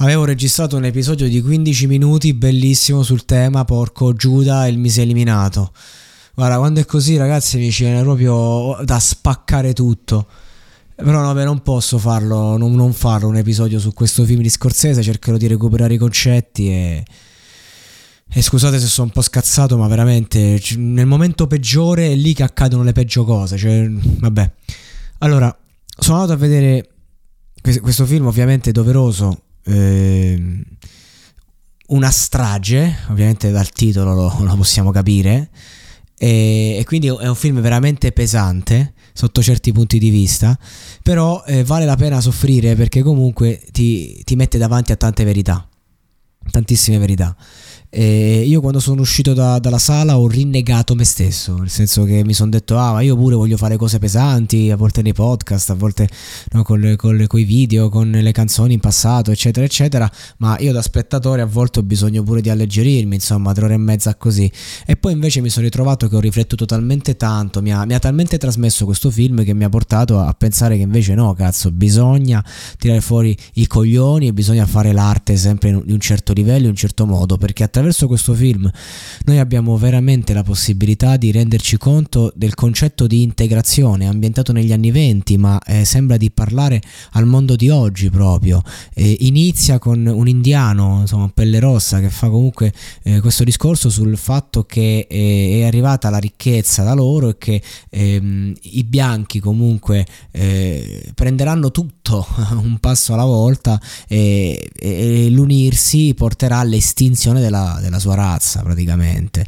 Avevo registrato un episodio di 15 minuti bellissimo sul tema porco Giuda e il mise eliminato. Guarda, quando è così ragazzi mi viene proprio da spaccare tutto. Però no, beh, non posso farlo, non, non, farlo un episodio su questo film di Scorsese, cercherò di recuperare i concetti e... E scusate se sono un po' scazzato, ma veramente nel momento peggiore è lì che accadono le peggio cose. Cioè, vabbè. Allora, sono andato a vedere questo film, ovviamente doveroso, eh, una strage, ovviamente dal titolo lo, lo possiamo capire, e, e, quindi è un film veramente pesante sotto certi punti di vista, però eh, vale la pena soffrire perché comunque ti, ti mette davanti a tante verità, tantissime verità. E io quando sono uscito da, dalla sala ho rinnegato me stesso, nel senso che mi sono detto, ah ma io pure voglio fare cose pesanti, a volte nei podcast, a volte no, con, con, con, i video, con le canzoni in passato, eccetera, eccetera, ma io da spettatore a volte ho bisogno pure di alleggerirmi, insomma, tre ore e mezza così. E poi invece mi sono ritrovato che ho riflettuto talmente tanto, mi ha, mi ha talmente trasmesso questo film che mi ha portato a pensare che invece no, cazzo, bisogna tirare fuori i coglioni e bisogna fare l'arte sempre in un certo livello, in un certo modo, perché attraverso attraverso questo film noi abbiamo veramente la possibilità di renderci conto del concetto di integrazione ambientato negli anni 20 ma eh, sembra di parlare al mondo di oggi proprio. Eh, inizia con un indiano insomma pelle rossa che fa comunque eh, questo discorso sul fatto che eh, è arrivata la ricchezza da loro e che ehm, i bianchi comunque eh, prenderanno tutto un passo alla volta e, e l'unirsi porterà all'estinzione della della, sua razza praticamente.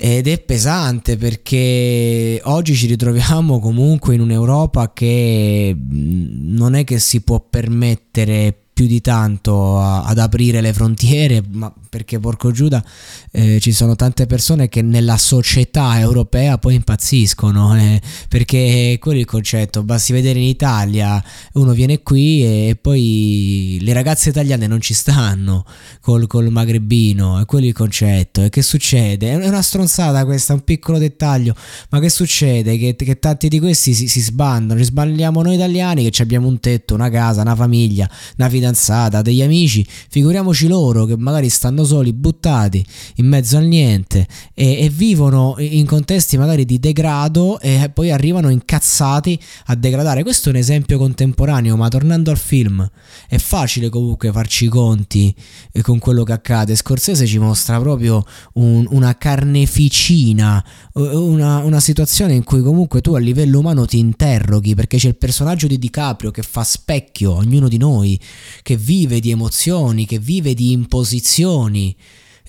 Ed è pesante perché oggi ci ritroviamo comunque in un'Europa che non è che si può permettere più di tanto a, ad aprire le frontiere, ma perché porco Giuda eh, ci sono tante persone che nella società europea poi impazziscono, eh, perché quello è il concetto, basti vedere in Italia, uno viene qui e, e poi le ragazze italiane non ci stanno col, col magrebino, è quello il concetto, e che succede? È una stronzata questa, un piccolo dettaglio, ma che succede? Che, che tanti di questi si, si sbandano, ci sbagliamo noi italiani che abbiamo un tetto, una casa, una famiglia, una fidanzata fidanzata, degli amici, figuriamoci loro che magari stanno soli, buttati in mezzo al niente e, e vivono in contesti magari di degrado e poi arrivano incazzati a degradare. Questo è un esempio contemporaneo, ma tornando al film, è facile comunque farci i conti eh, con quello che accade. Scorsese ci mostra proprio un, una carneficina, una, una situazione in cui comunque tu a livello umano ti interroghi perché c'è il personaggio di DiCaprio che fa specchio ognuno di noi che vive di emozioni, che vive di imposizioni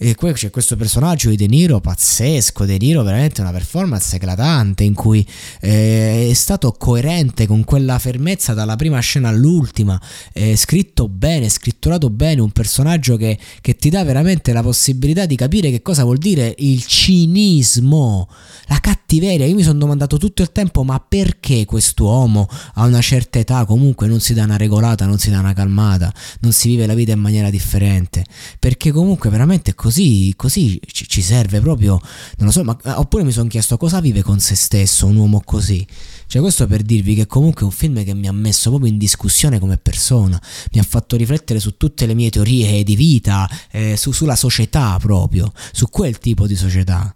E poi c'è questo personaggio di De Niro pazzesco, De Niro veramente una performance eclatante in cui eh, è stato coerente con quella fermezza dalla prima scena all'ultima, è scritto bene, scritturato bene, un personaggio che, che ti dà veramente la possibilità di capire che cosa vuol dire il cinismo, la cattiveria. Io mi sono domandato tutto il tempo ma perché quest'uomo a una certa età comunque non si dà una regolata, non si dà una calmata, non si vive la vita in maniera differente? Perché comunque veramente è così così, così ci serve proprio, non lo so, ma eh, oppure mi sono chiesto cosa vive con se stesso un uomo così. Cioè questo per dirvi che comunque è un film che mi ha messo proprio in discussione come persona, mi ha fatto riflettere su tutte le mie teorie di vita, eh, su, sulla società proprio, su quel tipo di società.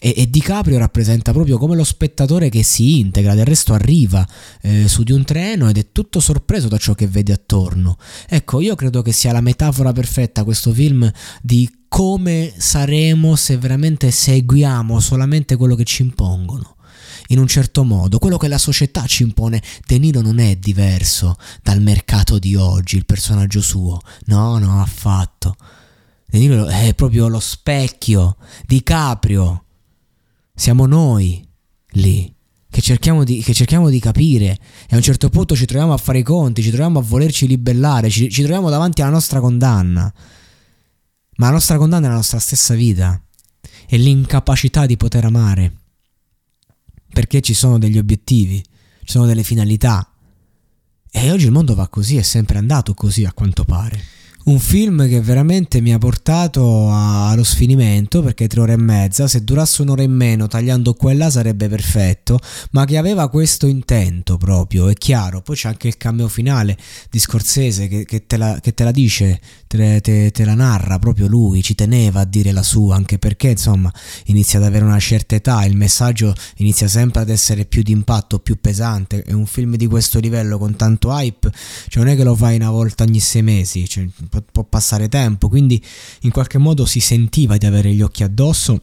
E, e DiCaprio rappresenta proprio come lo spettatore che si integra, del resto arriva eh, su di un treno ed è tutto sorpreso da ciò che vede attorno. Ecco, io credo che sia la metafora perfetta questo film di come saremo se veramente seguiamo solamente quello che ci impongono. In un certo modo, quello che la società ci impone, De Niro non è diverso dal mercato di oggi, il personaggio suo. No, no, affatto. De Niro è proprio lo specchio di Caprio. Siamo noi lì. Che cerchiamo, di, che cerchiamo, di, capire e a un certo punto ci troviamo a fare i conti, ci troviamo a volerci libellare, ci, ci troviamo davanti alla nostra condanna. Ma la nostra condanna è la nostra stessa vita, è l'incapacità di poter amare, perché ci sono degli obiettivi, ci sono delle finalità. E oggi il mondo va così, è sempre andato così a quanto pare. Un film che veramente mi ha portato allo sfinimento perché tre ore e mezza, se durasse un'ora in meno tagliando qua là sarebbe perfetto, ma che aveva questo intento proprio, è chiaro. Poi c'è anche il cameo finale di Scorsese che, che, te, la, che te, la, dice, te, te, te, la narra proprio lui, ci teneva a dire la sua, anche perché insomma inizia ad avere una certa età, il messaggio inizia sempre ad essere più d'impatto, più pesante. È un film di questo livello con tanto hype, cioè non è che lo fai una volta ogni sei mesi. Cioè, può passare tempo, quindi in qualche modo si sentiva di avere gli occhi addosso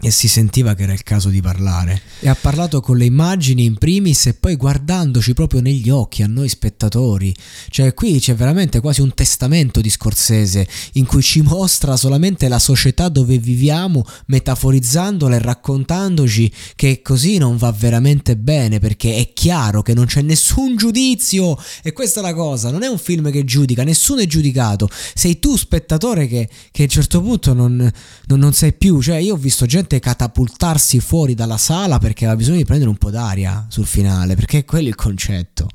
e si sentiva che era il caso di parlare. E ha parlato con le immagini in primis e poi guardandoci proprio negli occhi a noi spettatori. Cioè qui c'è veramente quasi un testamento di Scorsese in cui ci mostra solamente la società dove viviamo, metaforizzandola e raccontandoci che così non va veramente bene perché è chiaro che non c'è nessun giudizio e questa è la cosa, non è un film che giudica, nessuno è giudicato, sei tu spettatore che, che a un certo punto non, non, non sei più, cioè io ho visto gente semplicemente catapultarsi fuori dalla sala perché aveva bisogno di prendere un po' d'aria sul finale, perché è quello il concetto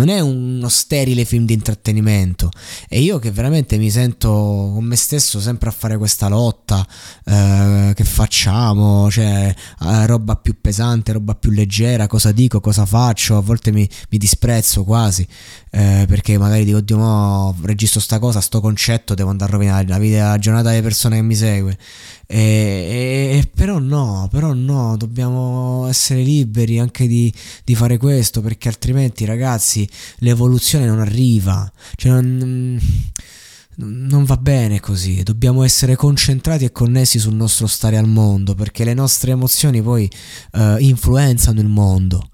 non è uno sterile film di intrattenimento. E io che veramente mi sento con me stesso sempre a fare questa lotta, eh, che facciamo, cioè eh, roba più pesante, roba più leggera, cosa dico, cosa faccio, a volte mi, mi disprezzo quasi, eh, perché magari dico, oddio, mo, registro sta cosa, sto concetto, devo andare a rovinare la vita, la giornata delle persone che mi segue. E, e, però no, però no, dobbiamo essere liberi anche di, di fare questo, perché altrimenti ragazzi l'evoluzione non arriva, cioè non, non va bene così, dobbiamo essere concentrati e connessi sul nostro stare al mondo, perché le nostre emozioni poi uh, influenzano il mondo.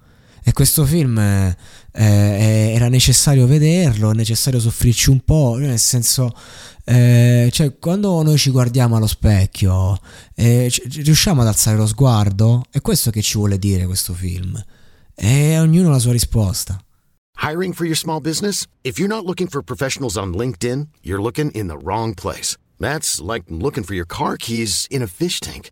E questo film eh, eh, era necessario vederlo, è necessario soffrirci un po', nel senso, eh, cioè, quando noi ci guardiamo allo specchio, eh, riusciamo ad alzare lo sguardo? È questo che ci vuole dire questo film. E ognuno ha la sua risposta. Hiring for your small business? If you're not looking for professionals on LinkedIn, you're looking in the wrong place. That's like looking for your car keys in a fish tank.